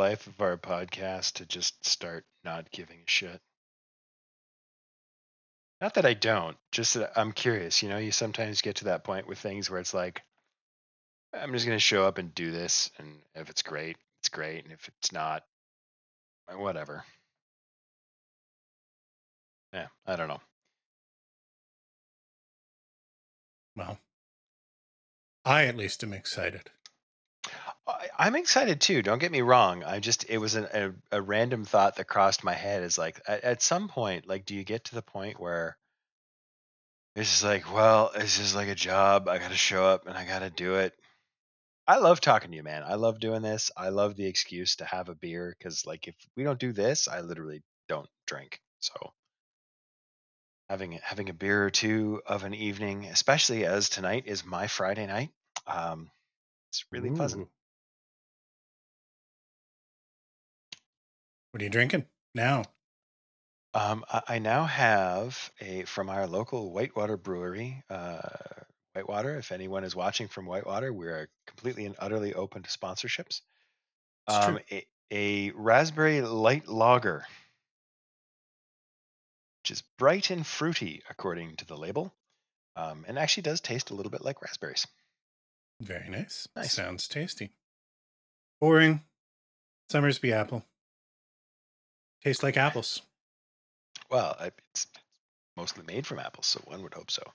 life of our podcast to just start not giving a shit. Not that I don't, just that I'm curious. You know, you sometimes get to that point with things where it's like, I'm just going to show up and do this. And if it's great, it's great. And if it's not, uh, whatever. Yeah, I don't know. Well, I at least am excited. I'm excited too. Don't get me wrong. I just it was an, a a random thought that crossed my head. Is like at, at some point, like, do you get to the point where it's just like, well, it's just like a job. I got to show up and I got to do it. I love talking to you, man. I love doing this. I love the excuse to have a beer because, like, if we don't do this, I literally don't drink. So having having a beer or two of an evening, especially as tonight is my Friday night, um, it's really pleasant. What are you drinking now? Um, I, I now have a from our local Whitewater Brewery, uh, Whitewater. If anyone is watching from Whitewater, we are completely and utterly open to sponsorships. Um, a, a raspberry light lager, which is bright and fruity according to the label, um, and actually does taste a little bit like raspberries. Very nice. Nice. Sounds tasty. Boring. Somersby apple. Tastes like apples. Well, it's mostly made from apples, so one would hope so.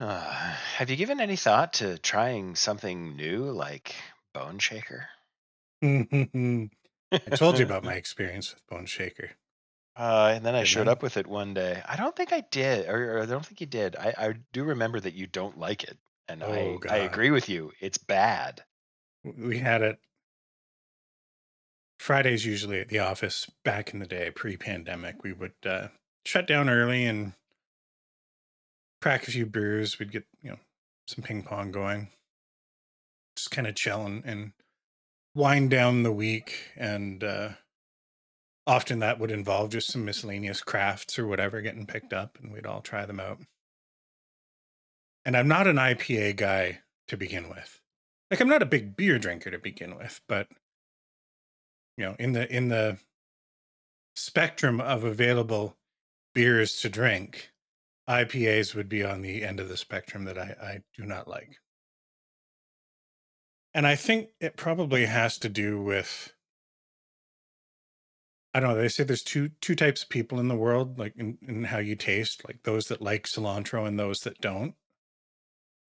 Uh, have you given any thought to trying something new like Bone Shaker? I told you about my experience with Bone Shaker. Uh, and then I showed I? up with it one day. I don't think I did, or, or I don't think you did. I, I do remember that you don't like it, and Oh, I I agree with you. It's bad. We had it Fridays usually at the office back in the day, pre pandemic. We would uh, shut down early and crack a few brews. We'd get, you know, some ping pong going, just kind of chill and, and wind down the week. And uh, often that would involve just some miscellaneous crafts or whatever getting picked up, and we'd all try them out. And I'm not an IPA guy to begin with. Like I'm not a big beer drinker to begin with, but you know, in the in the spectrum of available beers to drink, IPAs would be on the end of the spectrum that I, I do not like. And I think it probably has to do with I don't know, they say there's two two types of people in the world, like in, in how you taste, like those that like cilantro and those that don't.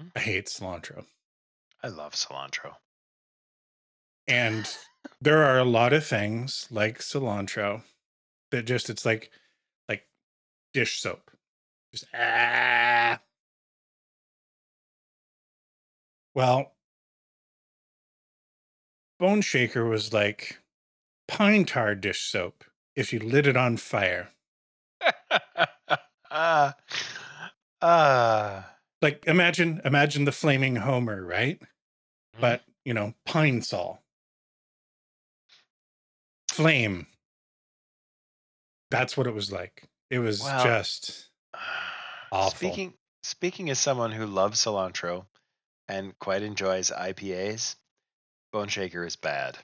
Mm. I hate cilantro. I love cilantro. And there are a lot of things like cilantro that just it's like like dish soap. Just ah. Well, Bone Shaker was like pine tar dish soap if you lit it on fire. Ah, ah. Like imagine imagine the flaming Homer, right? Mhm. But, you know, pine sol. Flame. That's what it was like. It was just awful. Speaking speaking as someone who loves cilantro and quite enjoys IPAs, Bone Shaker is bad.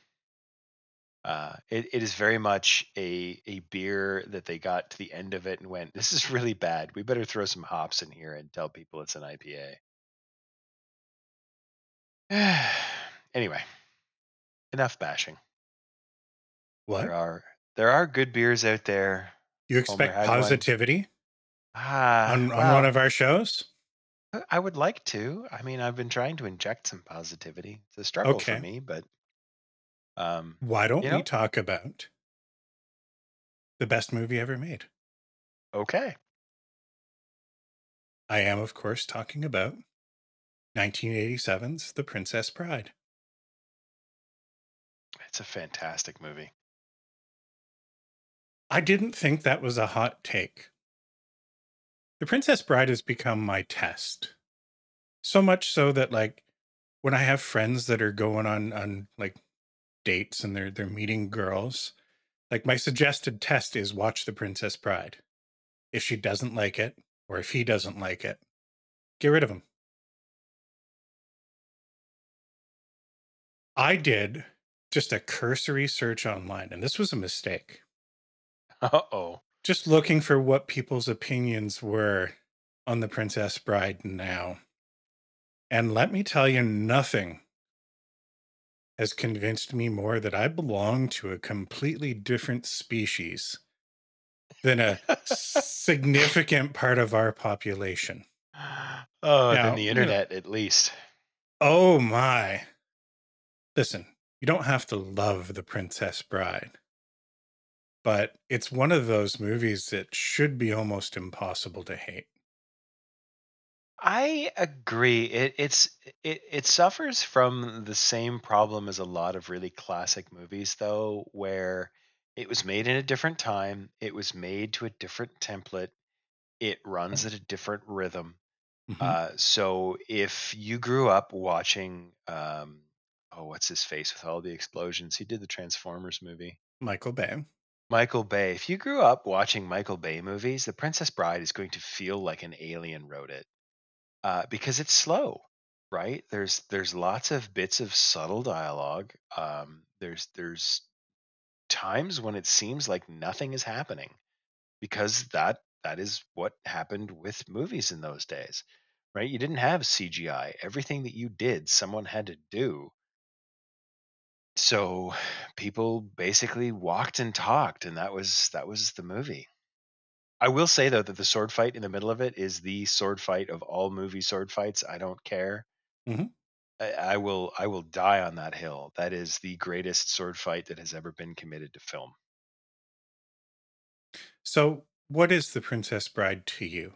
Uh, it, it is very much a a beer that they got to the end of it and went, "This is really bad. We better throw some hops in here and tell people it's an IPA." anyway, enough bashing. What? There are there are good beers out there. You expect one. positivity Ah, on, on well, one of our shows? I- I would like to. I mean, I've been trying to inject some positivity. It's a struggle Okay. for me, but um, Why don't we know, talk about the best movie ever made? okay. I am, of course, talking about 1987's The Princess Bride. It's a fantastic movie. I didn't think that was a hot take. The Princess Bride has become my test. So much so that like when I have friends that are going on on like dates and they're they're meeting girls, like my suggested test is watch The Princess Bride. If she doesn't like it or if he doesn't like it, get rid of him. I did just a cursory search online, and this was a mistake. Uh oh. Just looking for what people's opinions were on The Princess Bride now. And let me tell you, nothing has convinced me more that I belong to a completely different species than a significant part of our population. Oh, Now, than the you know- internet, at least. Oh my. Listen, you don't have to love The Princess Bride, but it's one of those movies that should be almost impossible to hate. I agree. It it's it it suffers from the same problem as a lot of really classic movies though, where it was made in a different time, it was made to a different template, it runs at a different rhythm. Mhm. Uh so if you grew up watching um oh what's his face with all the explosions? He did the Transformers movie. Michael Bay. Michael Bay. If you grew up watching Michael Bay movies, The Princess Bride is going to feel like an alien wrote it uh, because it's slow, right? There's there's lots of bits of subtle dialogue. Um, there's there's times when it seems like nothing is happening because that that is what happened with movies in those days, right? You didn't have CGI. Everything that you did, someone had to do. So people basically walked and talked, and that was that was the movie. I will say though that the sword fight in the middle of it is the sword fight of all movie sword fights. I don't care. Mhm. I, I will I will die on that hill. That is the greatest sword fight that has ever been committed to film. So, what is The Princess Bride to you?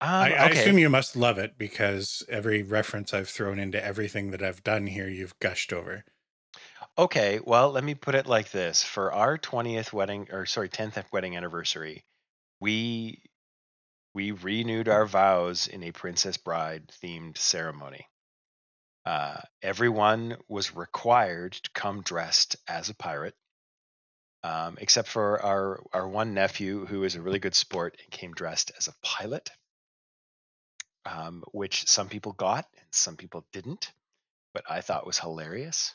Um, I, I okay. assume you must love it because every reference I've thrown into everything that I've done here, you've gushed over. Okay, well, let me put it like this. For our 20th wedding or sorry, 10th wedding anniversary, we we renewed our vows in a Princess Bride themed ceremony. Uh, everyone was required to come dressed as a pirate, um, except for our our one nephew who is a really good sport and came dressed as a pilot, um, which some people got and some people didn't, but I thought was hilarious.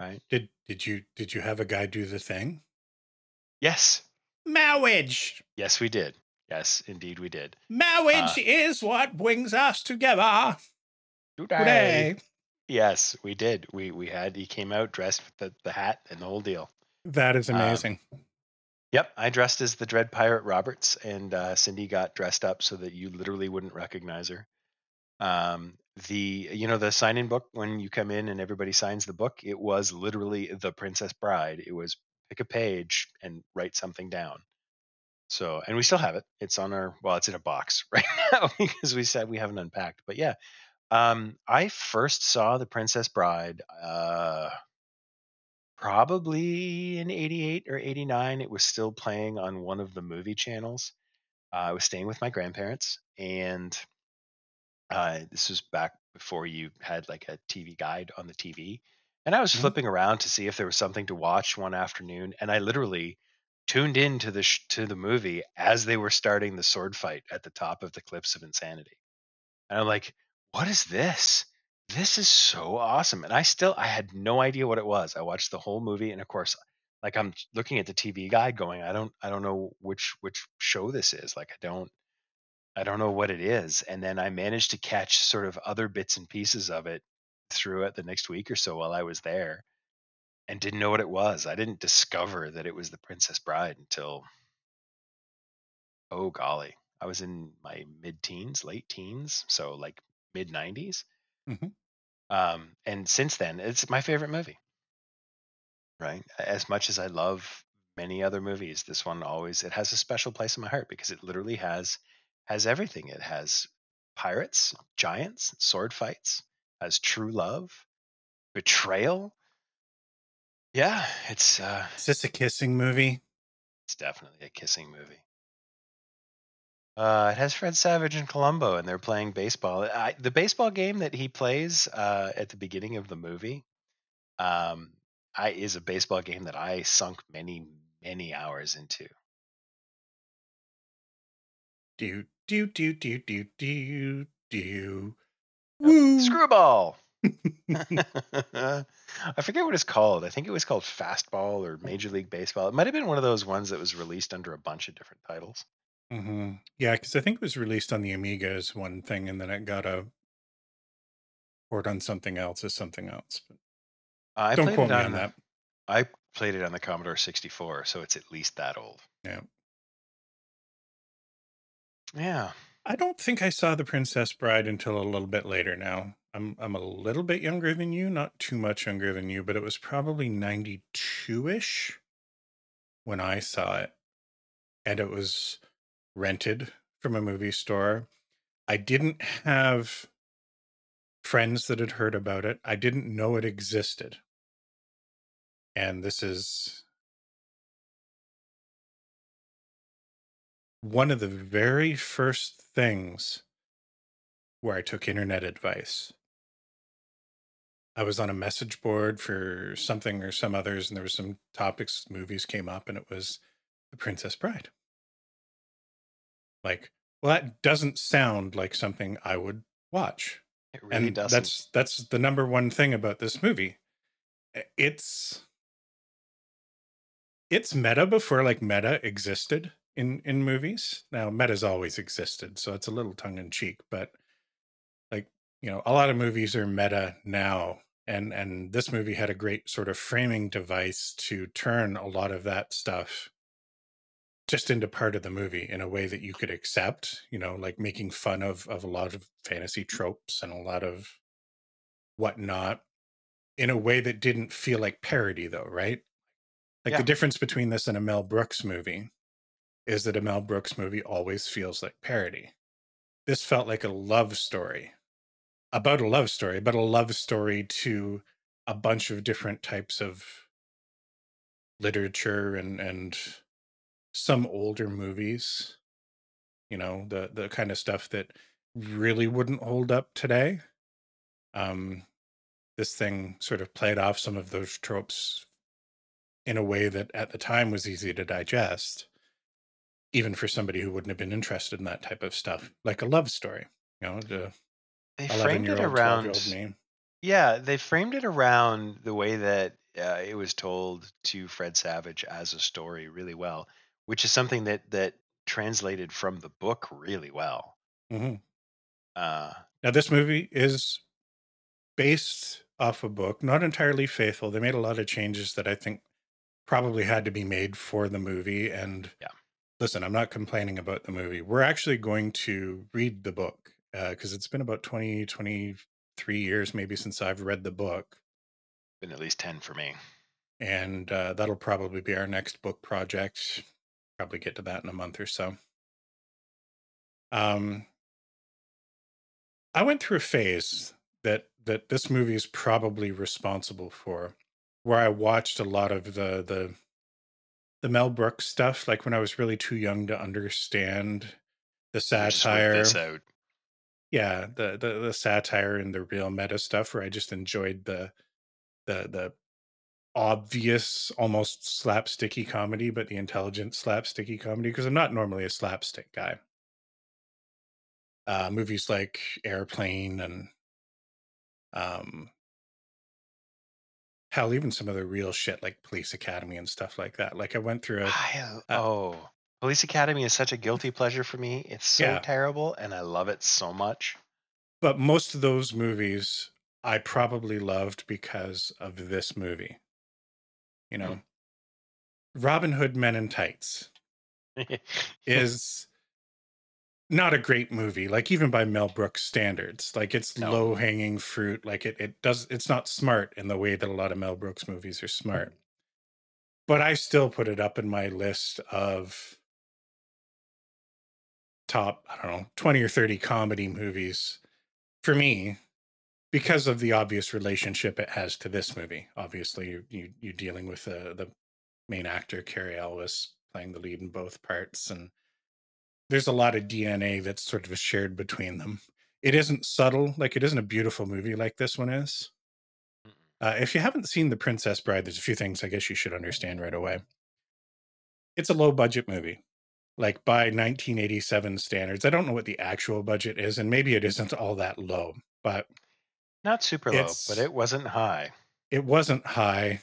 Right? Did did you did you have a guy do the thing? Yes, Marriage. yes, we did. Yes, indeed, we did. Marriage Uh, is what brings us together Today. today. Yes, we did. We we had he came out dressed with the, the hat and the whole deal. That is Um, amazing. Yep, I dressed as the Dread Pirate Roberts, and uh, Cindy got dressed up so that you literally wouldn't recognize her. Um, the you know the sign-in book when you come in and everybody signs the book, it was literally the Princess Bride. It was pick a page and write something down. So, and we still have it. It's on our well, it's in a box right now because we said we haven't unpacked. But yeah, um, I first saw the Princess Bride. Uh, probably in 88 or 89 it was still playing on one of the movie channels. Uh, i was staying with my grandparents and uh, this was back before you had like a tv guide on the tv and i was Mhm. flipping around to see if there was something to watch one afternoon and i literally tuned into the sh- to the movie as they were starting the sword fight at the top of the cliffs of insanity. And i'm like what is this this is so awesome and i still i had no idea what it was i watched the whole movie and of course like i'm looking at the tv guide going i don't i don't know which which show this is like i don't i don't know what it is and then i managed to catch sort of other bits and pieces of it through it the next week or so while i was there and didn't know what it was i didn't discover that it was the princess bride until oh golly i was in my mid teens late teens so like mid 90s Mhm. um, and since then it's my favorite movie. Right? As much as i love many other movies this one always it has a special place in my heart because it literally has has everything. It has pirates giants sword fights has true love betrayal. Yeah it's uh Is this a kissing movie? it's definitely a kissing movie uh, it has Fred Savage and Columbo, and they're playing baseball. I, the baseball game that he plays uh, at the beginning of the movie um, I, is a baseball game that I sunk many, many hours into. Do do do do do do do. Woo. Screwball. I forget what it's called. I think it was called Fastball or Major League Baseball. It might have been one of those ones that was released under a bunch of different titles. Hmm Yeah, because I think it was released on the Amiga as one thing, and then it got a port on something else as something else. But I don't quote it me on on that. I played it on the Commodore 64, so it's at least that old. Yeah. Yeah. I don't think I saw The Princess Bride until a little bit later now. I'm I'm a little bit younger than you, not too much younger than you, but it was probably 92-ish when I saw it. And it was rented from a movie store. I didn't have friends that had heard about it. I didn't know it existed. And this is one of the very first things where I took internet advice. I was on a message board for something or some others, and there were some topics, movies came up, and it was The Princess Bride. Like, well, that doesn't sound like something I would watch. It really and doesn't. that's that's the number one thing about this movie. It's it's meta before like meta existed in in movies. Now meta's always existed, so it's a little tongue in cheek, but like, you know, a lot of movies are meta now and and this movie had a great sort of framing device to turn a lot of that stuff just into part of the movie in a way that you could accept, you know, like making fun of of a lot of fantasy tropes and a lot of whatnot in a way that didn't feel like parody though, right? Like Yeah. the difference between this and a Mel Brooks movie is that a Mel Brooks movie always feels like parody. This felt like a love story about a love story, but a love story to a bunch of different types of literature and and some older movies. You know, the the kind of stuff that really wouldn't hold up today. Um this thing sort of played off some of those tropes in a way that at the time was easy to digest, even for somebody who wouldn't have been interested in that type of stuff, like a love story. You know, the They 11 framed it old, 12 around. Yeah, they framed it around the way that uh, it was told to Fred Savage as a story really well, which is something that that translated from the book really well. hmm Uh, Now, this movie is based off a book, not entirely faithful. They made a lot of changes that I think probably had to be made for the movie. And Yeah. listen, I'm not complaining about the movie. We're actually going to read the book because it's been about 20, 23 years maybe since I've read the book. been at least ten for me. And uh, that'll probably be our next book project. Probably get to that in a month or so. Um, I went through a phase that that this movie is probably responsible for, where I watched a lot of the the the Mel Brooks stuff, like when I was really too young to understand the satire. Yeah, the, the the satire and the real meta stuff, where I just enjoyed the the the obvious, almost slapsticky comedy, but the intelligent slapsticky comedy. Because I'm not normally a slapstick guy. Uh, movies like Airplane and um hell even some of the real shit like police academy and stuff like that like i went through a I, uh, oh, Police Academy is such a guilty pleasure for me. It's so Yeah. terrible, and I love it so much. but most of those movies i probably loved because of this movie you know mm. robin hood men in tights is not a great movie like even by mel brooks standards. Like it's No. low hanging fruit like it, it does it's not smart in the way that a lot of mel brooks movies are smart. But i still put it up in my list of top i don't know 20 or 30 comedy movies for me because of the obvious relationship it has to this movie obviously you, you you're dealing with the the main actor Cary Elwes playing the lead in both parts and there's a lot of DNA that's sort of shared between them. It isn't subtle, like it isn't a beautiful movie like this one is. Uh, if you haven't seen The Princess Bride, there's a few things I guess you should understand right away. It's a low budget movie, like by 1987 standards. I don't know what the actual budget is, and maybe it isn't all that low, but Not super low, It's- but it wasn't high. It wasn't high.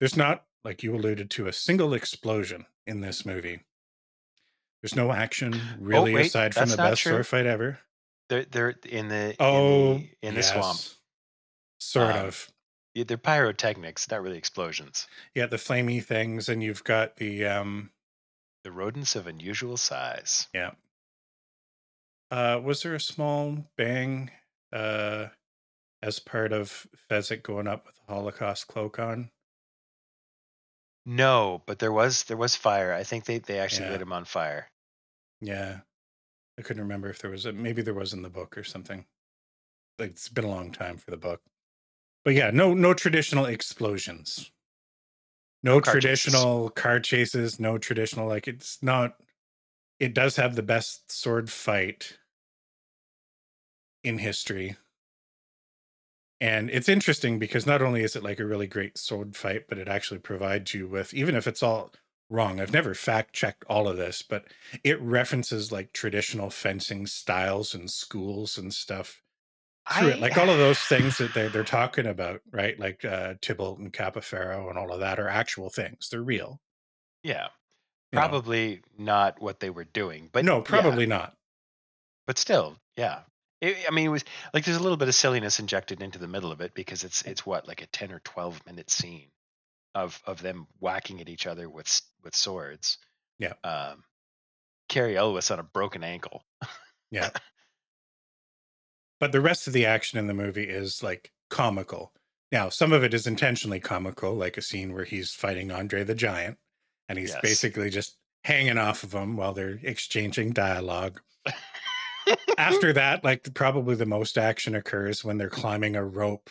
There's not, like you alluded to, a single explosion in this movie. There's no action really Oh, wait, aside from the best true. sword fight ever. They're they're in the Oh, in the, in the swamp. Sort Um, of. Yeah, They're pyrotechnics, not really explosions. Got the flamey things, and you've got the um. The rodents of unusual size. Yeah. Uh, was there a small bang uh, as part of Fezzik going up with the Holocaust cloak on? No, but there was there was fire. I think they they actually Yeah. lit him on fire. Yeah. I couldn't remember if there was a maybe there was in the book or something. Like it's been a long time for the book. But yeah, no no traditional explosions. No car chases. traditional car chases, no traditional like it's not it does have the best sword fight in history. And it's interesting because not only is it like a really great sword fight, but it actually provides you with, even if it's all wrong, I've never fact checked all of this, but it references like traditional fencing styles and schools and stuff through it. Like all of those things that they're, they're talking about, right? Like uh, Thibault and Capoferro and all of that are actual things. They're real. Yeah, you know. probably not what they were doing, but no, yeah, probably not. but still, yeah. It, I mean, it was like there's a little bit of silliness injected into the middle of it because it's it's what like a ten or twelve minute scene of of them whacking at each other with with swords. Yeah. Um, Cary Elwes on a broken ankle. Yeah. but the rest of the action in the movie is like comical. Now, some of it is intentionally comical, like a scene where he's fighting Andre the Giant and he's Yes. basically just hanging off of him while they're exchanging dialogue. After that, like probably the most action occurs when they're climbing a rope,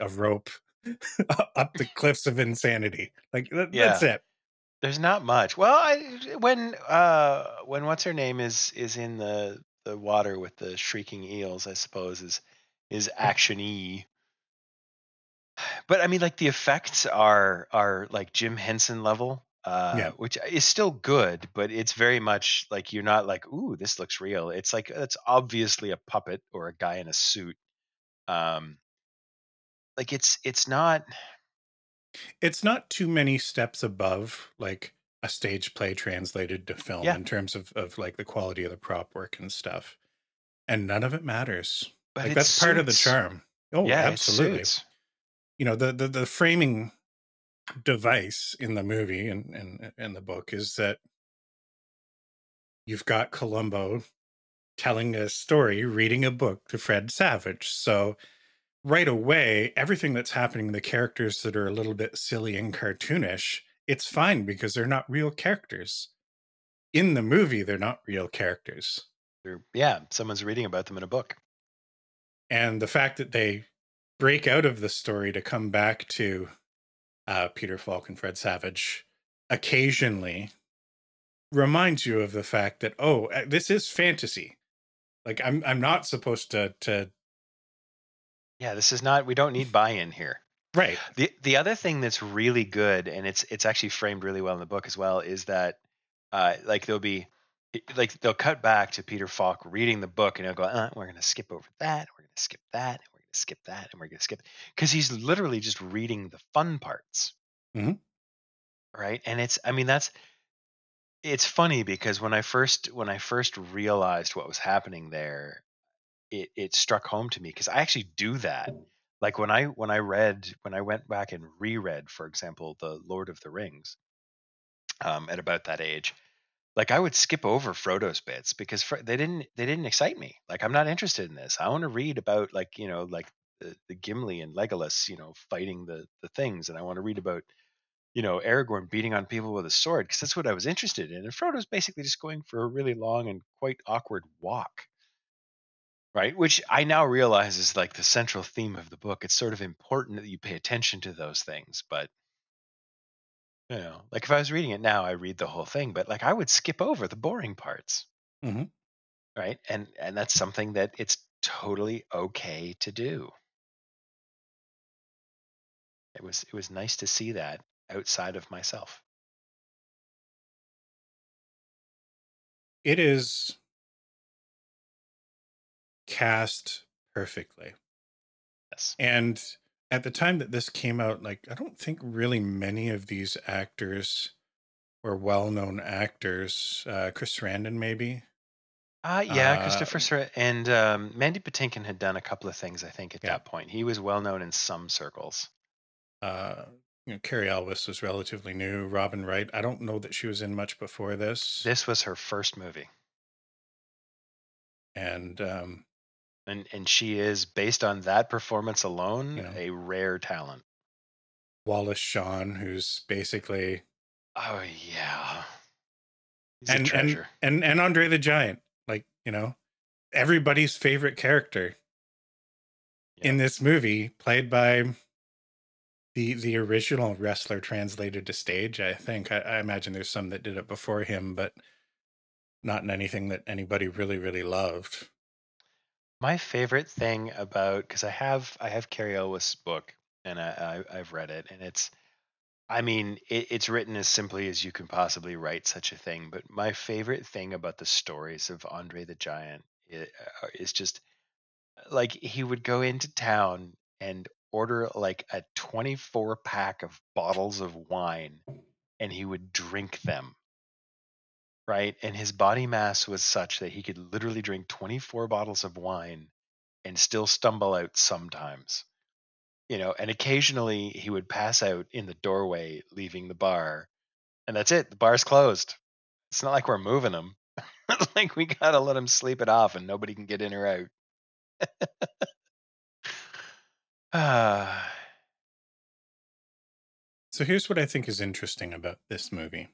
a rope up the cliffs of insanity. Like that, that's it. There's not much. Well, I, when uh when what's her name is is in the the water with the shrieking eels, I suppose is is actiony. But I mean, like the effects are are like Jim Henson level, uh, Yeah. which is still good, but it's very much like you're not like, ooh, this looks real. It's like it's obviously a puppet or a guy in a suit. Um, like it's it's not. it's not too many steps above like a stage play translated to film Yeah. in terms of, of like the quality of the prop work and stuff and none of it matters But like it that's part of the charm oh yeah, absolutely you know the, the the framing device in the movie and and in the book is that you've got columbo telling a story reading a book to fred savage. So right away everything that's happening the characters that are a little bit silly and cartoonish it's fine because they're not real characters. In the movie they're not real characters. They're- yeah, someone's reading about them in a book. and the fact that they break out of the story to come back to uh, Peter Falk and Fred Savage occasionally reminds you of the fact that oh, uh, this is fantasy. Like I'm I'm not supposed to to Yeah, this is not. We don't need buy-in here. right. The the other thing that's really good, and it's it's actually framed really well in the book as well, is that uh, like there'll be like they'll cut back to Peter Falk reading the book, and he'll go, uh, "We're going to skip over that. We're going to skip that. And we're going to skip that. And we're going to skip," because he's literally just reading the fun parts, Mhm. right? And it's, I mean, that's it's funny because when I first when I first realized what was happening there, it it struck home to me because I actually do that. Like when I when I read when I went back and reread, for example, the Lord of the Rings, um, at about that age, like I would skip over Frodo's bits because Fro- they didn't they didn't excite me. Like I'm not interested in this. I want to read about like you know like the, the Gimli and Legolas, you know, fighting the the things, and I want to read about you know Aragorn beating on people with a sword because that's what I was interested in. And Frodo's basically just going for a really long and quite awkward walk right which i now realize is like the central theme of the book it's sort of important that you pay attention to those things but you know like if i was reading it now i read the whole thing but like i would skip over the boring parts Mhm. right and and that's something that it's totally okay to do it was it was nice to see that outside of myself It is cast perfectly. Yes. And at the time that this came out, like I don't think really many of these actors were well-known actors. Uh, Chris Sarandon, maybe. Uh, yeah, Uh, Christopher and um, Mandy Patinkin had done a couple of things. I think at Yeah. that point he was well known in some circles. uh, you know, Cary Elwes was relatively new. Robin Wright, I don't know that she was in much before this. This was her first movie, and um, and and she is based on that performance alone You know. a rare talent. Wallace Shawn, who's basically Oh yeah, he's and, and treasure. and and Andre the Giant, like you know, everybody's favorite character in this movie, played by the the original wrestler translated to stage. I think I, I imagine there's some that did it before him, but not in anything that anybody really really loved. My favorite thing about because I have I have Cary Elwes' book and I, I I've read it and it's I mean it, it's written as simply as you can possibly write such a thing. But my favorite thing about the stories of Andre the Giant is, is just like he would go into town and order like a 24 pack of bottles of wine and he would drink them right? And his body mass was such that he could literally drink 24 bottles of wine and still stumble out sometimes you know and occasionally he would pass out in the doorway leaving the bar and that's it the bar's closed. It's not like we're moving him. Like we gotta let him sleep it off and nobody can get in or out. Ah, So here's what I think is interesting about this movie.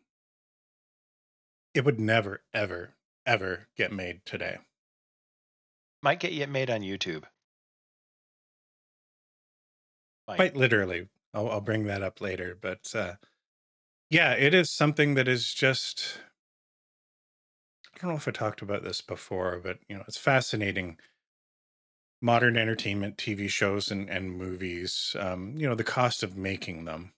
It would never, ever, ever get made today. might get you made on YouTube. Might. Quite literally. I'll, I'll bring that up later. But uh, yeah, it is something that is just. I don't know if I talked about this before, but you know, it's fascinating. Modern entertainment, TV shows, and, and movies. Um, you know, the cost of making them.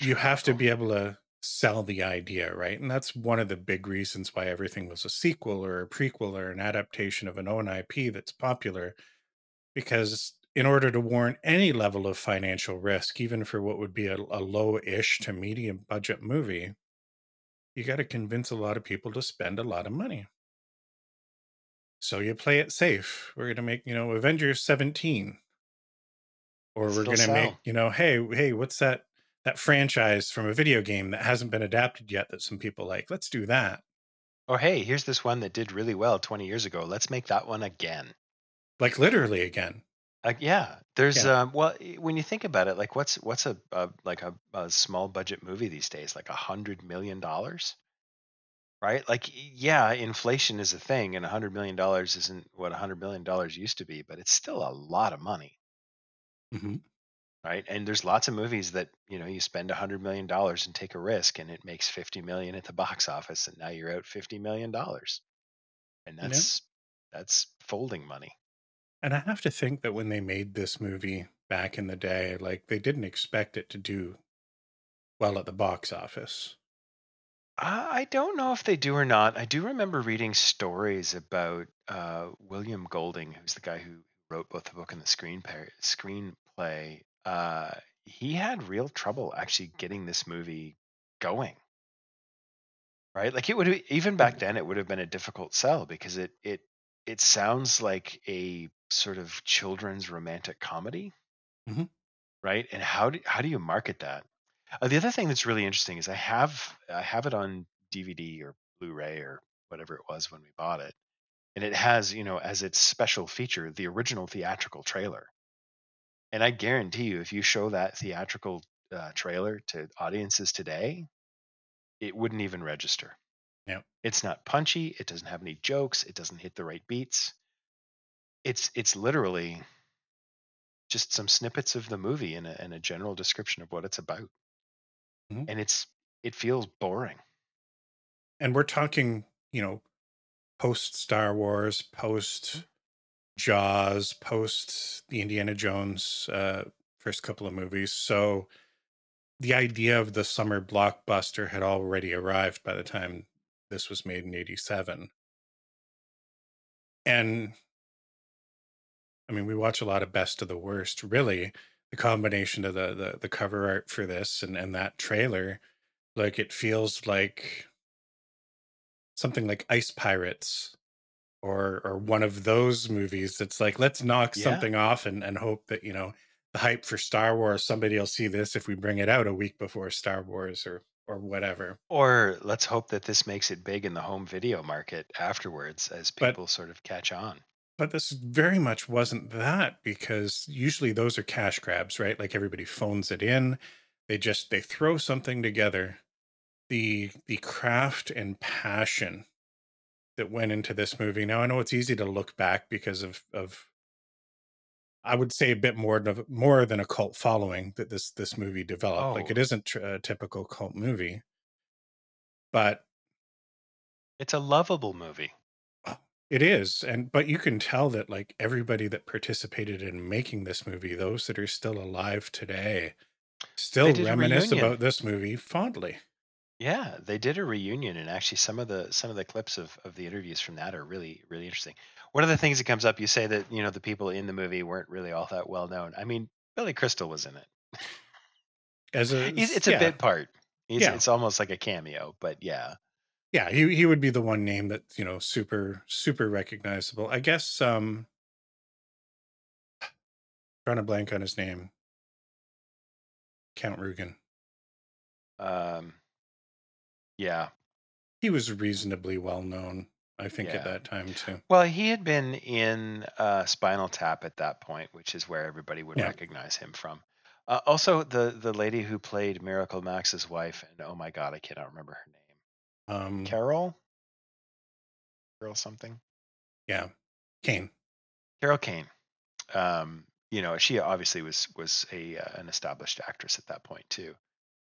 you have to be able to sell the idea, right? And that's one of the big reasons why everything was a sequel or a prequel or an adaptation of an own IP that's popular. Because in order to warrant any level of financial risk, even for what would be a, a low ish to medium budget movie, you got to convince a lot of people to spend a lot of money. So you play it safe. We're going to make, you know, Avengers 17. Or we're going to make, you know, hey, hey, what's that that franchise from a video game that hasn't been adapted yet that some people like? Let's do that. Or hey, here's this one that did really well 20 years ago. Let's make that one again. Like literally again. Like yeah, there's Yeah. um well when you think about it, like what's what's a, a like a, a small budget movie these days? Like a hundred million dollars, right? Like yeah, inflation is a thing, and a hundred million dollars isn't what a hundred million dollars used to be, but it's still a lot of money, hmm right? And there's lots of movies that you know you spend a hundred million dollars and take a risk, and it makes fifty million at the box office, and now you're out fifty million dollars, and that's that's folding money. And I have to think that when they made this movie back in the day, like they didn't expect it to do well at the box office. I I don't know if they do or not. I do remember reading stories about uh, William Golding, who's the guy who wrote both the book and the screenplay. Screenplay. Uh, he had real trouble actually getting this movie going. Right, like it would even back then it would have been a difficult sell because it it it sounds like a sort of children's romantic comedy, Mhm. right? And how do how do you market that? Uh, the other thing that's really interesting is I have I have it on DVD or Blu-ray or whatever it was when we bought it, and it has you know as its special feature the original theatrical trailer. And I guarantee you, if you show that theatrical uh, trailer to audiences today, it wouldn't even register. Yeah. It's not punchy. It doesn't have any jokes. It doesn't hit the right beats. It's it's literally just some snippets of the movie and a, and a general description of what it's about. Mhm. And it's it feels boring. And we're talking, you know, post Star Wars, post Jaws, post the Indiana Jones uh, first couple of movies. So the idea of the summer blockbuster had already arrived by the time this was made in 87. And I mean, we watch a lot of best of the worst. Really, the combination of the the, the cover art for this and and that trailer, like it feels like something like Ice Pirates or or one of those movies that's like let's knock Yeah. something off and and hope that you know the hype for Star Wars somebody will see this if we bring it out a week before Star Wars or or whatever. Or let's hope that this makes it big in the home video market afterwards as But people sort of catch on. but this very much wasn't that because usually those are cash grabs, right? Like everybody phones it in. They just they throw something together. The the craft and passion that went into this movie. Now I know it's easy to look back because of of I would say a bit more than more than a cult following that this this movie developed. Like Oh, it isn't tr- a typical cult movie, but it's a lovable movie. uh, it is. And but you can tell that like everybody that participated in making this movie, those that are still alive today, still reminisce about this movie fondly. Yeah, they did a reunion, and actually, some of the some of the clips of of the interviews from that are really really interesting. One of the things that comes up, you say that you know the people in the movie weren't really all that well known. I mean, Billy Crystal was in it. As a He's, it's a yeah, bit part. It's yeah. it's almost like a cameo, but yeah. Yeah, he he would be the one name that, you know, super super recognizable. I guess um trying to blank on his name. Count Rugen. Um, yeah, He was reasonably well known, I think, at that time too. Well, he had been in uh, Spinal Tap at that point, which is where everybody would Yeah. recognize him from. Uh, also, the the lady who played Miracle Max's wife, and oh my god, I cannot remember her name. Um Carol, Carol something. yeah. Kane. Carol Kane. Um, you know, she obviously was was a uh, an established actress at that point too.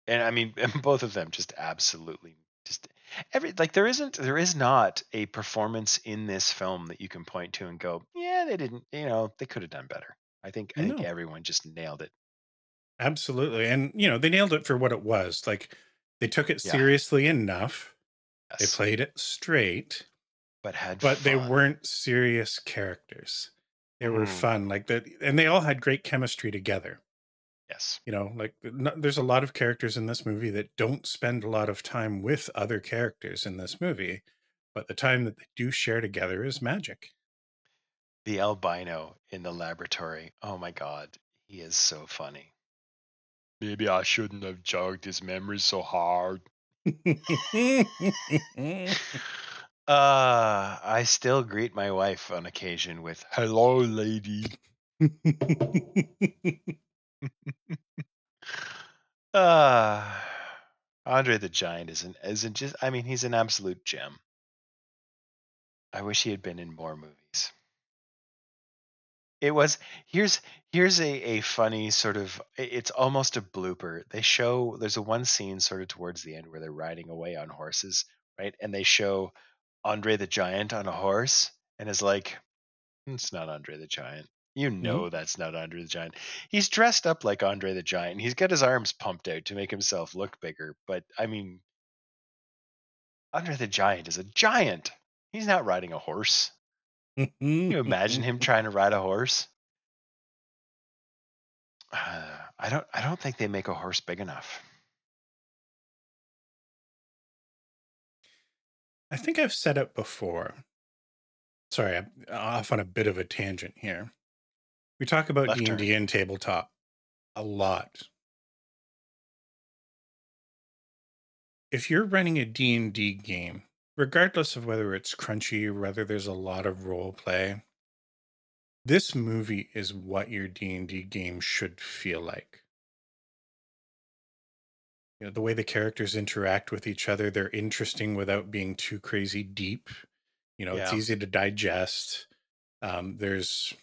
And I mean, both of them just absolutely just every like there isn't there is not a performance in this film that you can point to and go, yeah, they didn't, you know, they could have done better. I think I think everyone just nailed it. Absolutely. And you know, they nailed it for what it was. Like they took it Yeah. seriously enough. They played it straight, But had but they weren't serious characters. They were Mm, fun. Like that and they all had great chemistry together. Yes. you know like no, there's a lot of characters in this movie that don't spend a lot of time with other characters in this movie but the time that they do share together is magic The albino in the laboratory. Oh my god. He is so funny. Maybe I shouldn't have jogged his memory so hard. Uh, I still greet my wife on occasion with "Hello, lady." Uh, Andre the Giant isn't isn't just. I mean, he's an absolute gem. I wish he had been in more movies. It was here's here's a a funny sort of. It's almost a blooper. They show there's a one scene sort of towards the end where they're riding away on horses, right? And they show Andre the Giant on a horse, and is like, it's not Andre the Giant. You Mhm. know that's not Andre the Giant. He's dressed up like Andre the Giant. He's got his arms pumped out to make himself look bigger. But I mean, Andre the Giant is a giant. He's not riding a horse. Can you imagine him trying to ride a horse? Uh, I don't. I don't think they make a horse big enough. i think i've said it before sorry i'm off on a bit of a tangent here we talk about d&d and tabletop a lot. If you're running a d&d game regardless of whether it's crunchy or whether there's a lot of role play this movie is what your d&d game should feel like. You know the way the characters interact with each other they're interesting without being too crazy deep. You know it's easy to digest. Um, there's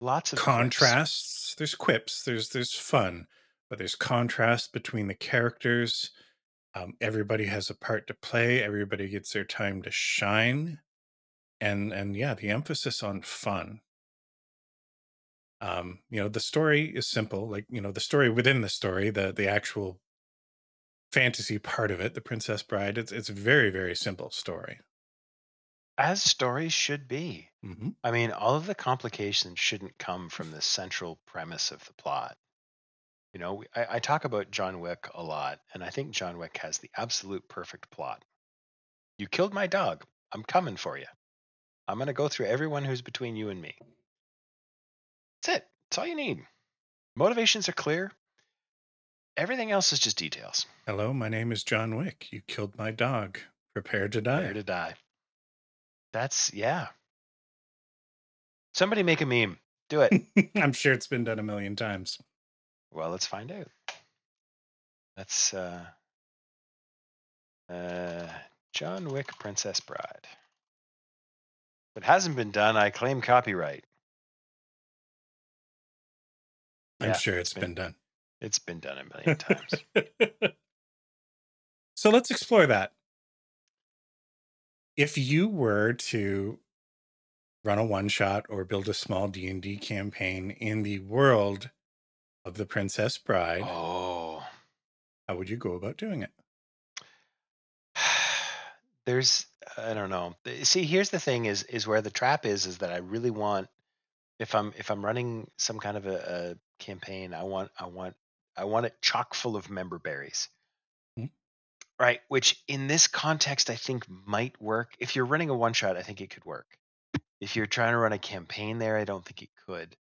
Lots of quips. contrasts there's quips there's there's fun but there's contrast between the characters um, everybody has a part to play everybody gets their time to shine and and yeah the emphasis on fun um you know the story is simple like you know the story within the story the the actual fantasy part of it the princess bride it's it's a very very simple story as stories should be. Hmm I mean, all of the complications shouldn't come from the central premise of the plot. You know, I, I talk about John Wick a lot, and I think John Wick has the absolute perfect plot. You killed my dog. I'm coming for you. I'm going to go through everyone who's between you and me. That's it. That's all you need. Motivations are clear. Everything else is just details. Hello, my name is John Wick. You killed my dog. Prepare to die. Prepare to die. That's, yeah. Somebody make a meme. Do it. I'm sure it's been done a million times. Well, let's find out. That's uh, uh, John Wick Princess Bride. If it hasn't been done, I claim copyright. I'm Yeah, sure it's it's been done. It's been done a million times. so let's explore that. If you were to run a one shot or build a small D&D campaign in the world of the Princess Bride, oh, how would you go about doing it? there's I don't know. See, here's the thing: is is where the trap is. Is that I really want if I'm if I'm running some kind of a, a campaign, I want I want I want it chock full of member berries. Hmm. Right, which in this context I think might work. If you're running a one shot, I think it could work. If you're trying to run a campaign there, I don't think it could.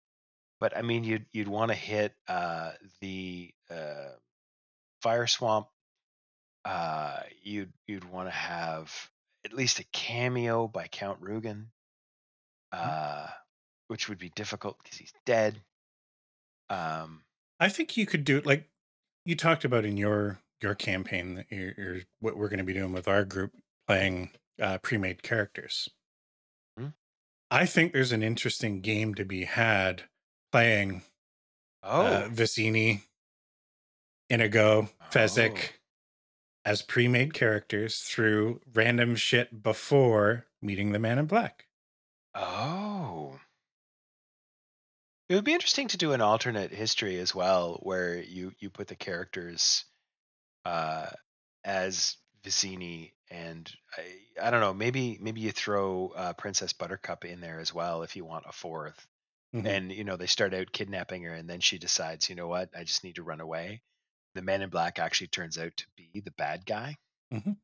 But I mean, you'd you'd want to hit uh, the uh, fire swamp. Uh, you'd you'd want to have at least a cameo by Count Rugen, uh, which would be difficult because he's dead. Um, I think you could do it like you talked about in your your campaign that you're, you're what we're going to be doing with our group playing uh, pre-made characters. I think there's an interesting game to be had playing oh, uh, Vizzini, Inigo, Fezzik Oh. as pre-made characters through random shit before meeting the Man in Black. oh. It would be interesting to do an alternate history as well, where you you put the characters uh, as Vizzini and I, I don't know, maybe maybe you throw uh, Princess Buttercup in there as well if you want a 4th Mhm. And you know they start out kidnapping her, and then she decides, you know what, I just need to run away. The Man in Black actually turns out to be the bad guy. Mhm.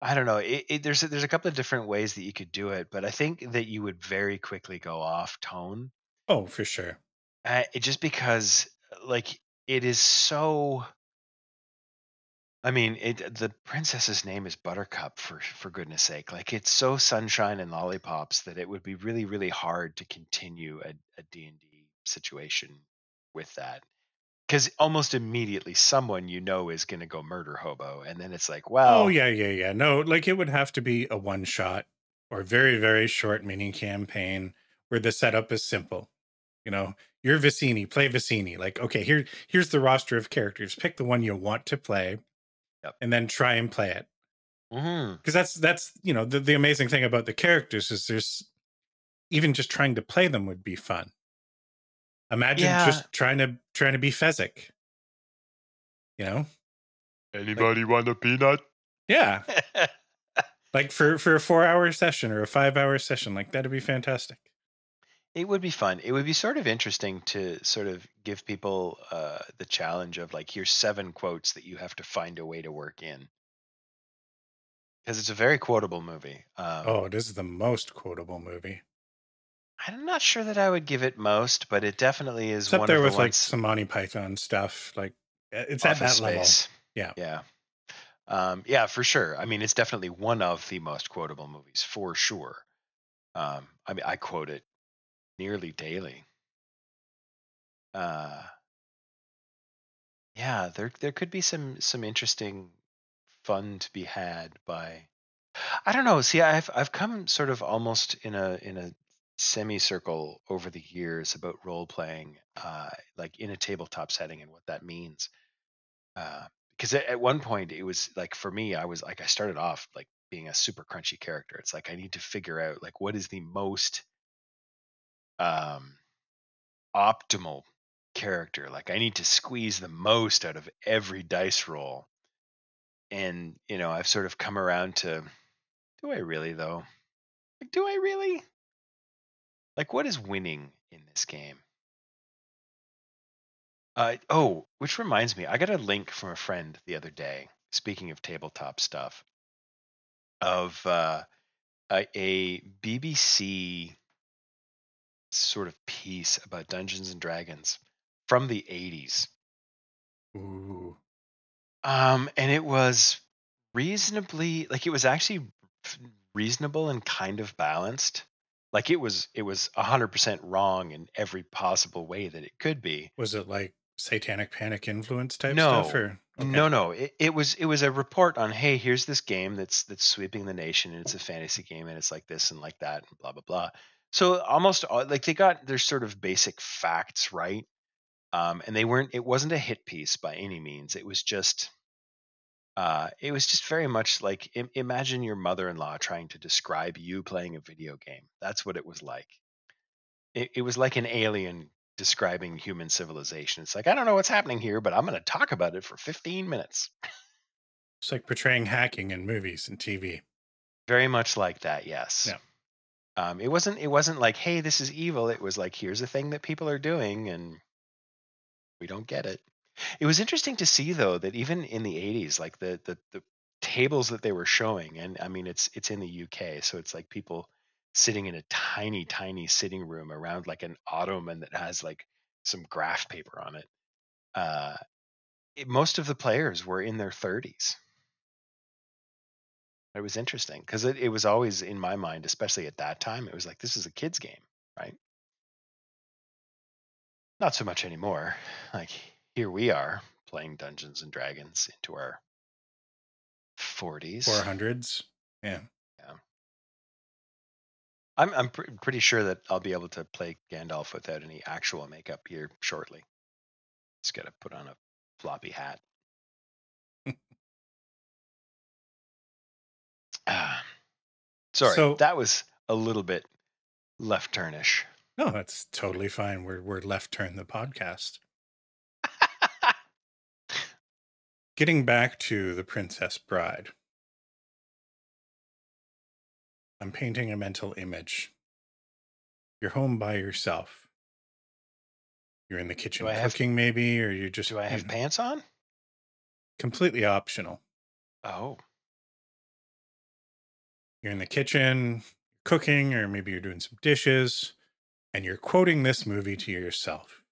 I don't know. It, it, there's a, there's a couple of different ways that you could do it, but I think that you would very quickly go off tone. Oh, for sure. Uh, it, just because, like, it is so. I mean, it the princess's name is Buttercup for for goodness sake. Like, it's so sunshine and lollipops that it would be really really hard to continue a a D and D situation with that. Because almost immediately, someone you know is going to go murder Hobo, and then it's like, oh, well, Oh yeah, yeah, yeah. No, like it would have to be a one shot or very, very short mini campaign where the setup is simple. You know, you're Vizzini, play Vizzini. Like, okay, here, here's the roster of characters. Pick the one you want to play, Yep. and then try and play it. Mm. Because that's that's you know the, the amazing thing about the characters is there's even just trying to play them would be fun. Imagine Yeah. just trying to trying to be Fezzik. You know, Anybody want a peanut? yeah. like for for a four hour session or a five hour session like that'd be fantastic It would be fun. It would be sort of interesting to sort of give people uh, the challenge of like, here's seven quotes that you have to find a way to work in. Because it's a very quotable movie. Um, oh this is the most quotable movie I'm not sure that I would give it most, but it definitely is it's up one there of the with like some monty python stuff like uh, it's at that Office level Yeah. Yeah. Um, yeah, for sure. I mean, it's definitely one of the most quotable movies for sure. Um, I mean, I quote it nearly daily. Uh, yeah, there there could be some some interesting fun to be had by. I don't know. See, I've I've come sort of almost in a in a semicircle over the years about role playing, uh, like in a tabletop setting and what that means. Because at, at one point it was like for me, I was like I started off like being a super crunchy character. It's like I need to figure out like what is the most um optimal character. Like I need to squeeze the most out of every dice roll. And you know, I've sort of come around to do I really though? Like, do I really? Like, what is winning in this game? Uh, oh, which reminds me, I got a link from a friend the other day. Speaking of tabletop stuff, of uh, a, a BBC sort of piece about Dungeons and Dragons from the 80s. Ooh. Um, and it was reasonably like it was actually reasonable and kind of balanced. Like it was it was 100% wrong in every possible way that it could be. Was it like satanic panic influence type No. stuff or okay. No, no. It, it was it was a report on hey, here's this game that's that's sweeping the nation and it's a fantasy game and it's like this and like that and blah blah blah. So almost all, like they got their sort of basic facts right. Um, and they weren't it wasn't a hit piece by any means. It was just uh, it was just very much like im- imagine your mother-in-law trying to describe you playing a video game. That's what it was like. It, it was like an alien describing human civilization. It's like I don't know what's happening here, but I'm going to talk about it for 15 minutes. It's like portraying hacking in movies and TV. Very much like that, yes. Yeah. Um, it wasn't. It wasn't like, "Hey, this is evil." It was like, "Here's a thing that people are doing, and we don't get it." It was interesting to see, though, that even in the '80s, like the the, the tables that they were showing, and I mean, it's it's in the UK, so it's like people sitting in a tiny, tiny sitting room around like an ottoman that has like some graph paper on it. Uh, it most of the players were in their 30s. It was interesting because it, it was always in my mind, especially at that time, it was like this is a kid's game, right? Not so much anymore. Like here we are playing Dungeons and Dragons into our 40s. 400s. Yeah. Yeah. I'm I'm pr- pretty sure that I'll be able to play Gandalf without any actual makeup here shortly. Just got to put on a floppy hat. Ah, sorry, So- that was a little bit left turnish. No, that's totally fine. We're we're left turn the podcast. Getting back to the Princess Bride. I'm painting a mental image. You're home by yourself. You're in the kitchen I have- cooking, maybe, or you're just Do I you have know, pants on? completely optional. Oh, You're in the kitchen cooking, or maybe you're doing some dishes, and you're quoting this movie to yourself.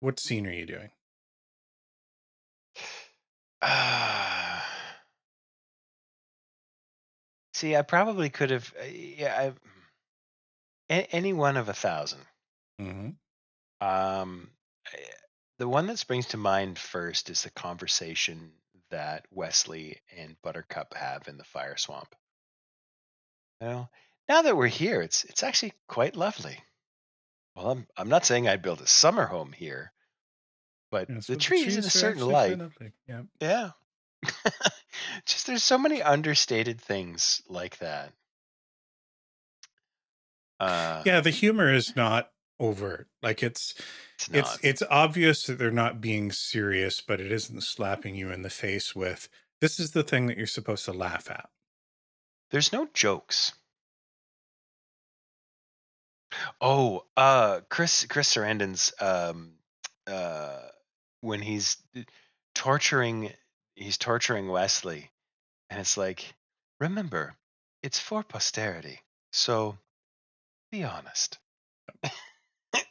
What scene are you doing? Ah. See, I probably could have. uh, Yeah, I, a- any one of a thousand. hmm Um, eh, the one that springs to mind first is the conversation that Westley and Buttercup have in the fire swamp. You know, now that we're here, it's it's actually quite lovely. Well, I'm I'm not saying I'd build a summer home here, but the trees in a certain light, Yeah. yeah. Just there's so many understated things like that. Uh, Yeah, the humor is not overt. Like it's it's it's it's obvious that they're not being serious, but it isn't slapping you in the face with this is the thing that you're supposed to laugh at. There's no jokes. Oh, uh, Chris Chris Sarandon's um, uh, when he's torturing he's torturing Westley, and it's like, remember, it's for posterity, so be honest.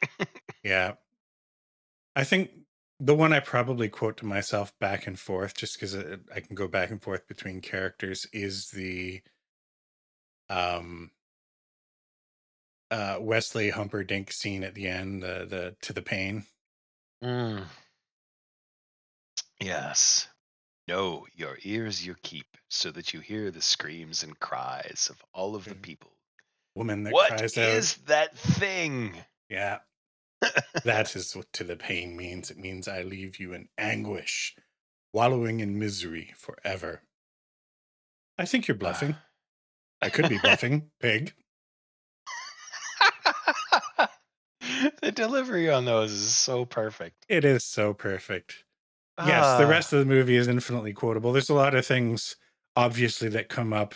Yeah. I think the one I probably quote to myself back and forth, just because I can go back and forth between characters, is the um uh Westley Humperdinck scene at the end, the the to the pain. Mm. Yes. No, your ears you keep, so that you hear the screams and cries of all of the Mhm. people. Woman that What cries is out. that thing? Yeah. That is what to the pain means. It means I leave you in anguish, wallowing in misery forever. I think you're bluffing. I could be bluffing, pig. the delivery on those is so perfect. It is so perfect. Yes, the Ah, rest of the movie is infinitely quotable. There's a lot of things, obviously, that come up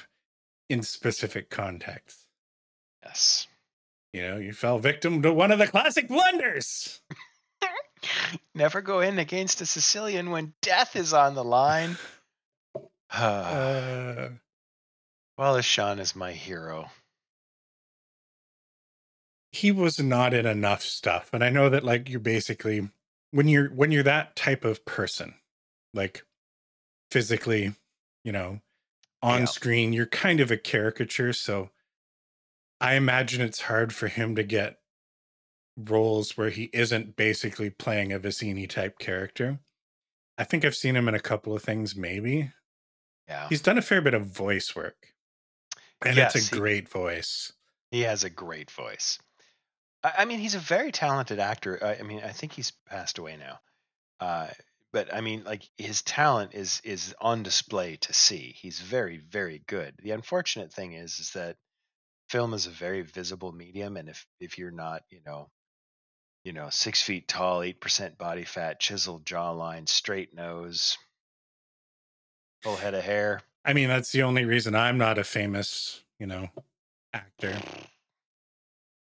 in specific contexts. Yes. You know, you fell victim to one of the classic blunders. Never go in against a Sicilian when death is on the line. Uh, Wallace Shawn is my hero. he was not in enough stuff, and I know that like you're basically when you're when you're that type of person, like physically, you know, on Yeah. screen, you're kind of a caricature. So I imagine it's hard for him to get roles where he isn't basically playing a Vizzini type character. I think I've seen him in a couple of things, maybe. Yeah. He's done a fair bit of voice work. And Yes, it's a he- great voice. He has a great voice. I, I mean, he's a very talented actor. I, I mean, I think he's passed away now. Uh, but I mean, like his talent is is on display to see. He's very, very good. The unfortunate thing is, is that film is a very visible medium, and if if you're not, you know, you know, six feet tall, eight percent body fat, chiseled jawline, straight nose, full head of hair, I mean, that's the only reason I'm not a famous, you know, actor.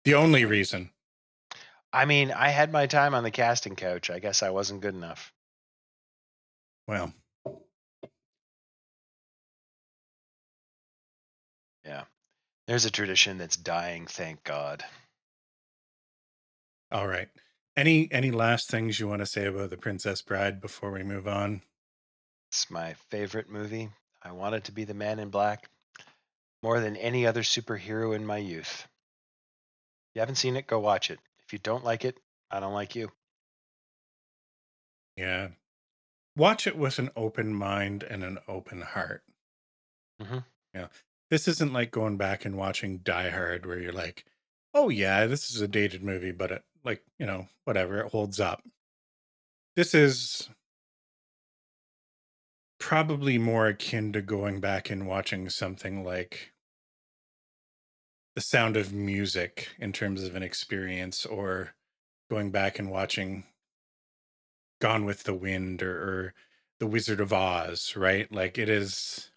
The only reason. I mean, I had my time on the casting couch. I guess I wasn't good enough. Well, There's a tradition that's dying, thank God. all right. Any any last things you want to say about the Princess Bride before we move on? It's my favorite movie. I wanted to be the man in black more than any other superhero in my youth. If you haven't seen it, go watch it. If you don't like it, I don't like you. Yeah. Watch it with an open mind and an open heart. Mm-hmm. Yeah. This isn't like going back and watching Die Hard where you're like, oh, yeah, this is a dated movie, but it, like, you know, whatever, it holds up. This is probably more akin to going back and watching something like The Sound of Music in terms of an experience or going back and watching Gone with the Wind or, or The Wizard of Oz, right? Like it is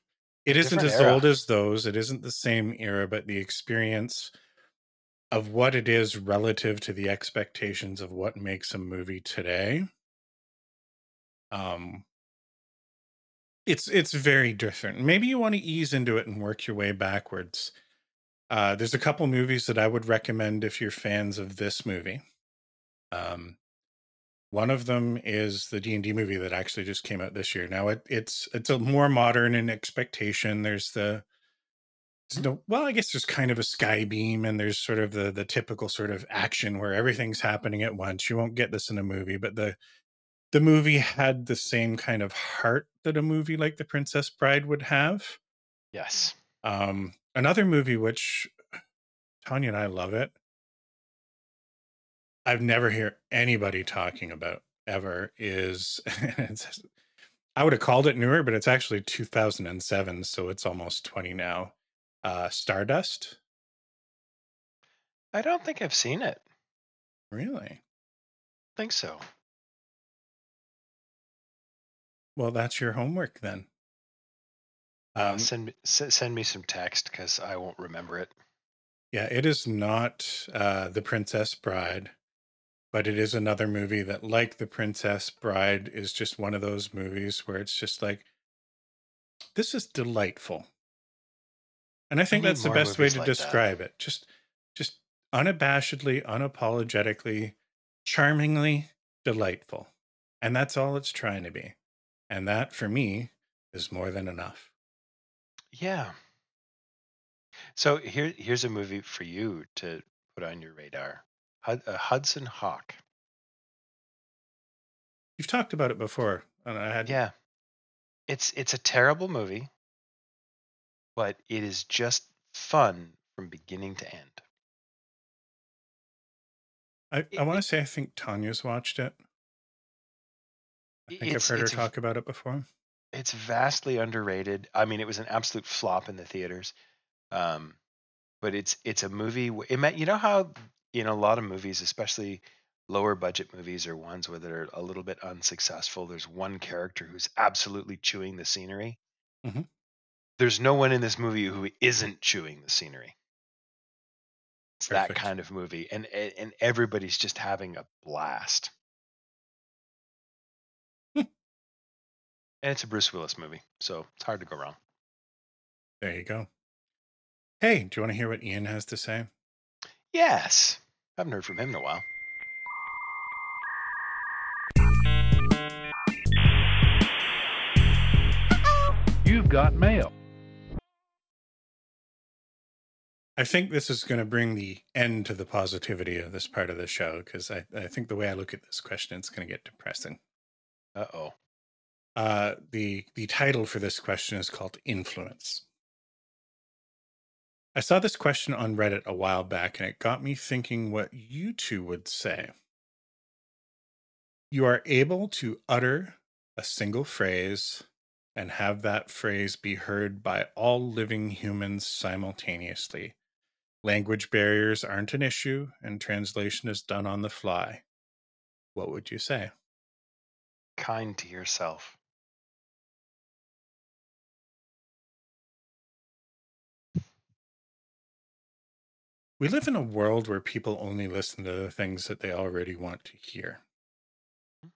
it isn't as era. old as those. It isn't the same era, but the experience of what it is relative to the expectations of what makes a movie today. Um it's it's very different. Maybe you want to ease into it and work your way backwards. Uh, there's a couple movies that I would recommend if you're fans of this movie. Um, one of them is the D and D movie that actually just came out this year. Now it, it's it's a more modern in expectation. There's the no well, I guess there's kind of a sky beam, and there's sort of the the typical sort of action where everything's happening at once. You won't get this in a movie, but the the movie had the same kind of heart that a movie like The Princess Bride would have. Yes. Um, another movie which Tanya and I love it. I've never hear anybody talking about ever is I would have called it newer, but it's actually 2007, so it's almost 20 now. Uh, Stardust, I don't think I've seen it. really? think so. Well, that's your homework then. Uh, Um, send me s- send me some text because I won't remember it. Yeah, it is not uh, The Princess Bride, but it is another movie that, like The Princess Bride, is just one of those movies where it's just like, this is delightful. And I think need that's the best way to like that. describe it. Just, just unabashedly, unapologetically, charmingly delightful. And that's all it's trying to be. And that, for me, is more than enough. Yeah. So here here's a movie for you to put on your radar. Hud, uh, Hudson Hawk. You've talked about it before. And I had Yeah. It's it's a terrible movie, but it is just fun from beginning to end. I, I want to say I think Tanya's watched it. I think I've heard her talk about it before. It's vastly underrated. I mean, it was an absolute flop in the theaters. Um, but it's it's a movie. It meant, you know how in a lot of movies, especially lower budget movies or ones where they're a little bit unsuccessful, there's one character who's absolutely chewing the scenery. Mhm. there's no one in this movie who isn't chewing the scenery. It's that kind of movie, and and everybody's just having a blast. Hmm. and it's a Bruce Willis movie, so it's hard to go wrong. There you go. Hey, do you want to hear what Ian has to say? Yes, haven't heard from him in a while. You've got mail. I think this is going to bring the end to the positivity of this part of the show because I, I think the way I look at this question, it's going to get depressing. Uh oh. Uh, the the title for this question is called influence. I saw this question on Reddit a while back, and it got me thinking what you two would say. You are able to utter a single phrase and have that phrase be heard by all living humans simultaneously. Language barriers aren't an issue, and translation is done on the fly. What would you say? Kind to yourself. We live in a world where people only listen to the things that they already want to hear. Mm-hmm.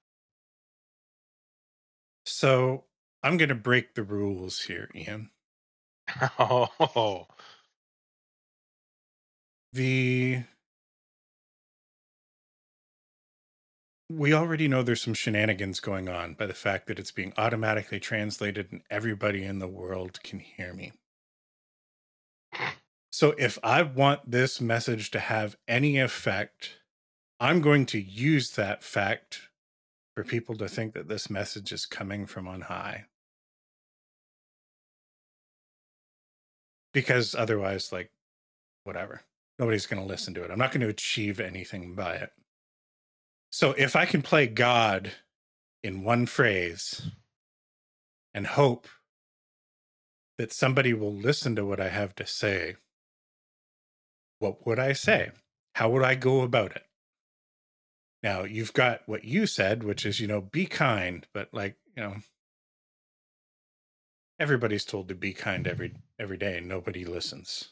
So I'm going to break the rules here, Ian. Oh, The we already know there's some shenanigans going on by the fact that it's being automatically translated and everybody in the world can hear me. So if I want this message to have any effect, I'm going to use that fact for people to think that this message is coming from on high. Because otherwise, like, whatever, nobody's going to listen to it. I'm not going to achieve anything by it. So if I can play God in one phrase and hope that somebody will listen to what I have to say, what would I say? How would I go about it? Now, you've got what you said, which is, you know, be kind, but like, you know, everybody's told to be kind every every day and nobody listens.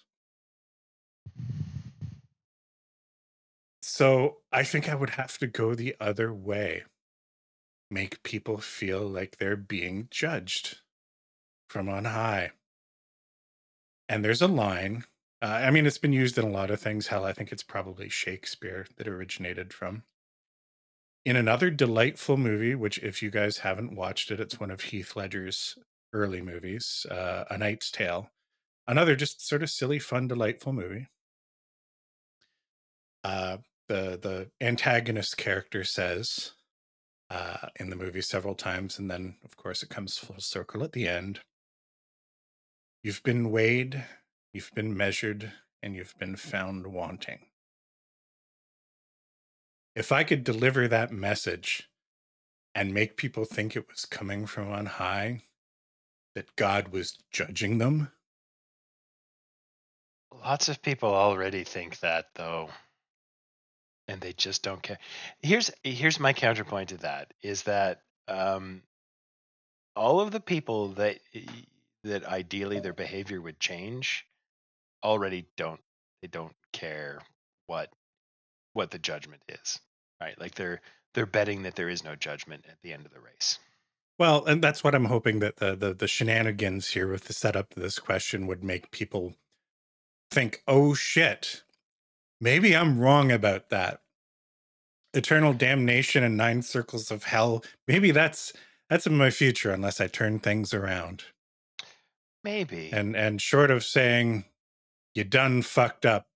So, I think I would have to go the other way. Make people feel like they're being judged from on high. And there's a line uh, I mean, it's been used in a lot of things. Hell, I think it's probably Shakespeare that originated from. In another delightful movie, which, if you guys haven't watched it, it's one of Heath Ledger's early movies, uh, A Knight's Tale. Another just sort of silly, fun, delightful movie. Uh, the the antagonist character says uh, in the movie several times, and then, of course, it comes full circle at the end. You've been weighed, You've been measured and you've been found wanting. If I could deliver that message and make people think it was coming from on high, that God was judging them, lots of people already think that though, and they just don't care. Here's here's my counterpoint to that is that um, all of the people that that ideally their behavior would change already don't they don't care what what the judgment is right like they're they're betting that there is no judgment at the end of the race well, and that's what I'm hoping that the the, the shenanigans here with the setup of this question would make people think, oh shit, maybe I'm wrong about that. Eternal damnation and nine circles of hell. Maybe that's that's in my future unless I turn things around. maybe And and short of saying you done fucked up,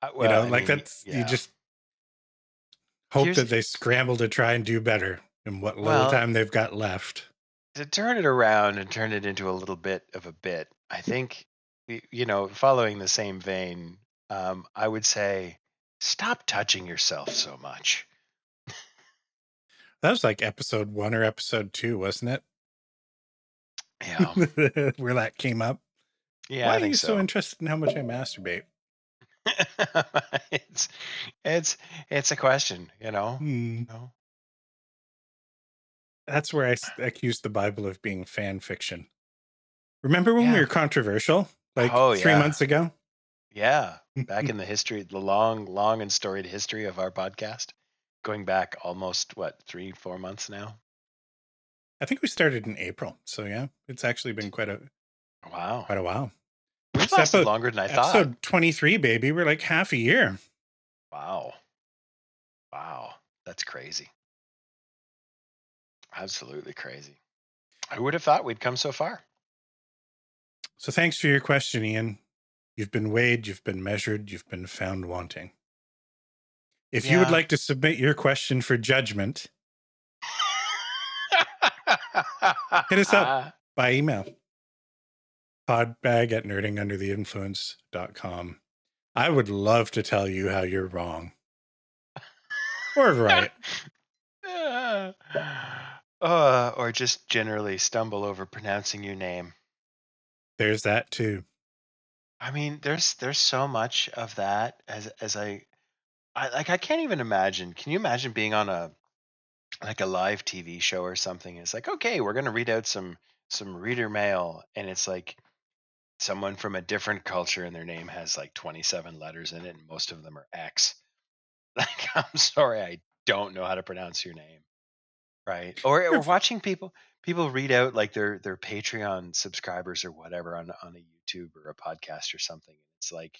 Uh, you know, I like mean, that's you just hope Here's- that they scramble to try and do better in what little Well- time they've got left. to turn it around and turn it into a little bit of a bit i think you know following the same vein um, i would say stop touching yourself so much That was like episode one or episode two, wasn't it? yeah? Where that came up. Yeah Why i are you so, so interested in how much I masturbate? it's it's it's a question you know Hmm. you know? That's where I s- accused the Bible of being fan fiction. Remember when Yeah. we were controversial like Oh, three yeah. months ago? Yeah, back in the history, the long, long and storied history of our podcast, going back almost what three, four months now. I think we started in April. So yeah, it's actually been quite a Wow, quite a while. We've lasted episode- longer than I thought. Episode 23, baby. We're like half a year. Wow, wow, that's crazy. Absolutely crazy. Who would have thought we'd come so far? So thanks for your question, Ian. You've been weighed, you've been measured, you've been found wanting. If you would like to submit your question for judgment Hit us up. Uh, by email, podbag at nerdingundertheinfluence.com. I would love to tell you how you're wrong or right. Uh, or just generally stumble over pronouncing your name. There's that too. I mean, there's there's so much of that as as I, I like I can't even imagine. Can you imagine being on a like a live TV show or something? It's like, okay, we're gonna read out some some reader mail, and it's like someone from a different culture, and their name has like 27 letters in it, and most of them are X. Like, I'm sorry, I don't know how to pronounce your name, right? Or or watching people people read out like their their Patreon subscribers or whatever on on a YouTube or a podcast or something. It's like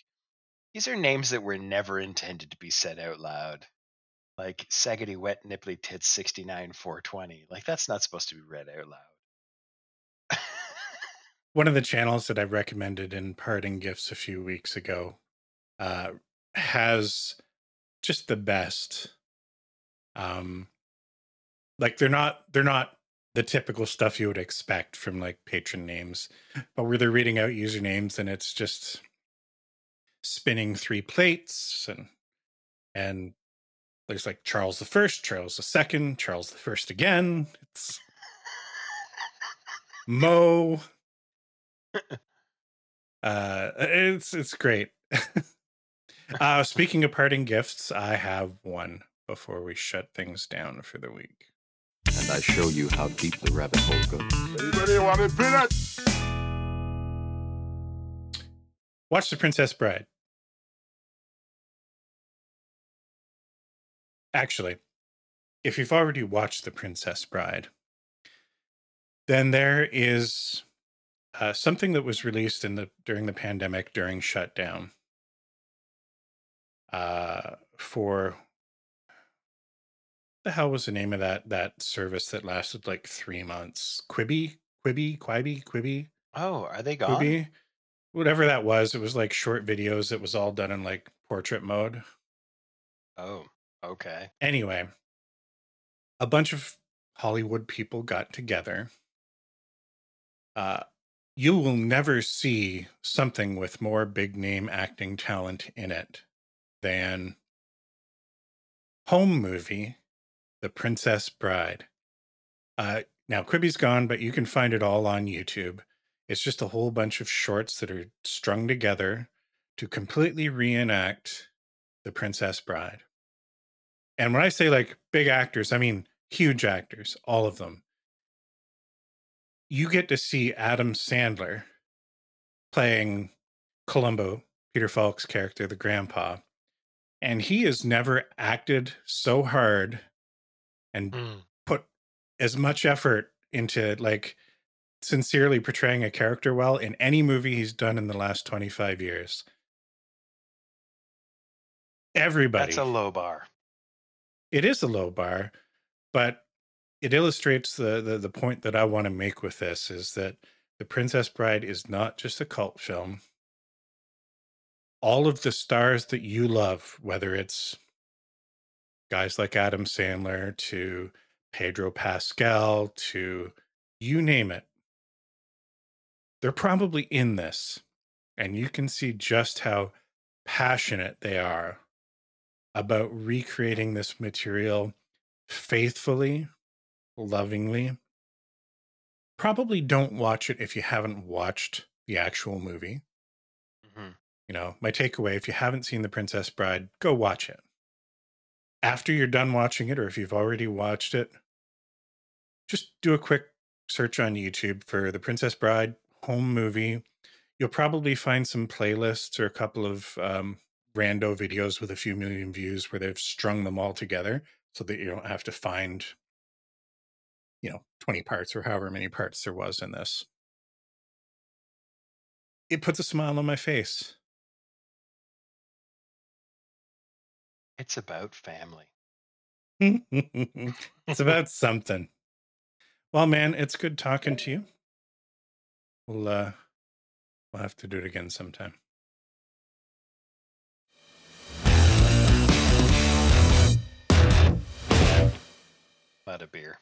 these are names that were never intended to be said out loud. Like Saggedy Wet Nipply Tits 69 420. Like that's not supposed to be read out loud. One of the channels that I recommended in parting gifts a few weeks ago uh, has just the best. Um, like they're not they're not the typical stuff you would expect from like patron names, but where they're reading out usernames and it's just spinning three plates and and there's like Charles the First, Charles the Second, Charles the First again. It's Mo. Uh, it's it's great. uh, speaking of parting gifts, I have one before we shut things down for the week. and I show you how deep the rabbit hole goes. Anybody want a peanut? Watch The Princess Bride. Actually, if you've already watched The Princess Bride, then there is uh, something that was released in the during the pandemic during shutdown uh, for the hell was the name of that that service that lasted like three months? Quibi, Quibi, Quibi, Quibi. oh, are they gone? Quibi, whatever that was. It was like short videos. It was all done in like portrait mode. Oh, okay. Anyway, a bunch of Hollywood people got together. Uh, you will never see something with more big name acting talent in it than home movie, The Princess Bride. Uh, now, Quibi's gone, but you can find it all on YouTube. It's just a whole bunch of shorts that are strung together to completely reenact The Princess Bride. And when I say like big actors, I mean huge actors, all of them. You get to see Adam Sandler playing Columbo, Peter Falk's character, the grandpa. And he has never acted so hard and Mm. put as much effort into like sincerely portraying a character well in any movie he's done in the last 25 years. Everybody. That's a low bar. it is a low bar, but it illustrates the, the the point that I want to make with this is that The Princess Bride is not just a cult film. All of the stars that you love, whether it's guys like Adam Sandler to Pedro Pascal to you name it, they're probably in this. And you can see just how passionate they are about recreating this material faithfully, lovingly. Probably don't watch it if you haven't watched the actual movie. Mhm. You know, my takeaway if you haven't seen The Princess Bride, go watch it. After you're done watching it, or if you've already watched it, just do a quick search on YouTube for The Princess Bride home movie. You'll probably find some playlists or a couple of um, rando videos with a few million views where they've strung them all together so that you don't have to find, you know, 20 parts or however many parts there was in this. It puts a smile on my face. It's about family. it's about something. Well, man, it's good talking to you. We'll uh we'll have to do it again sometime. Lot of beer.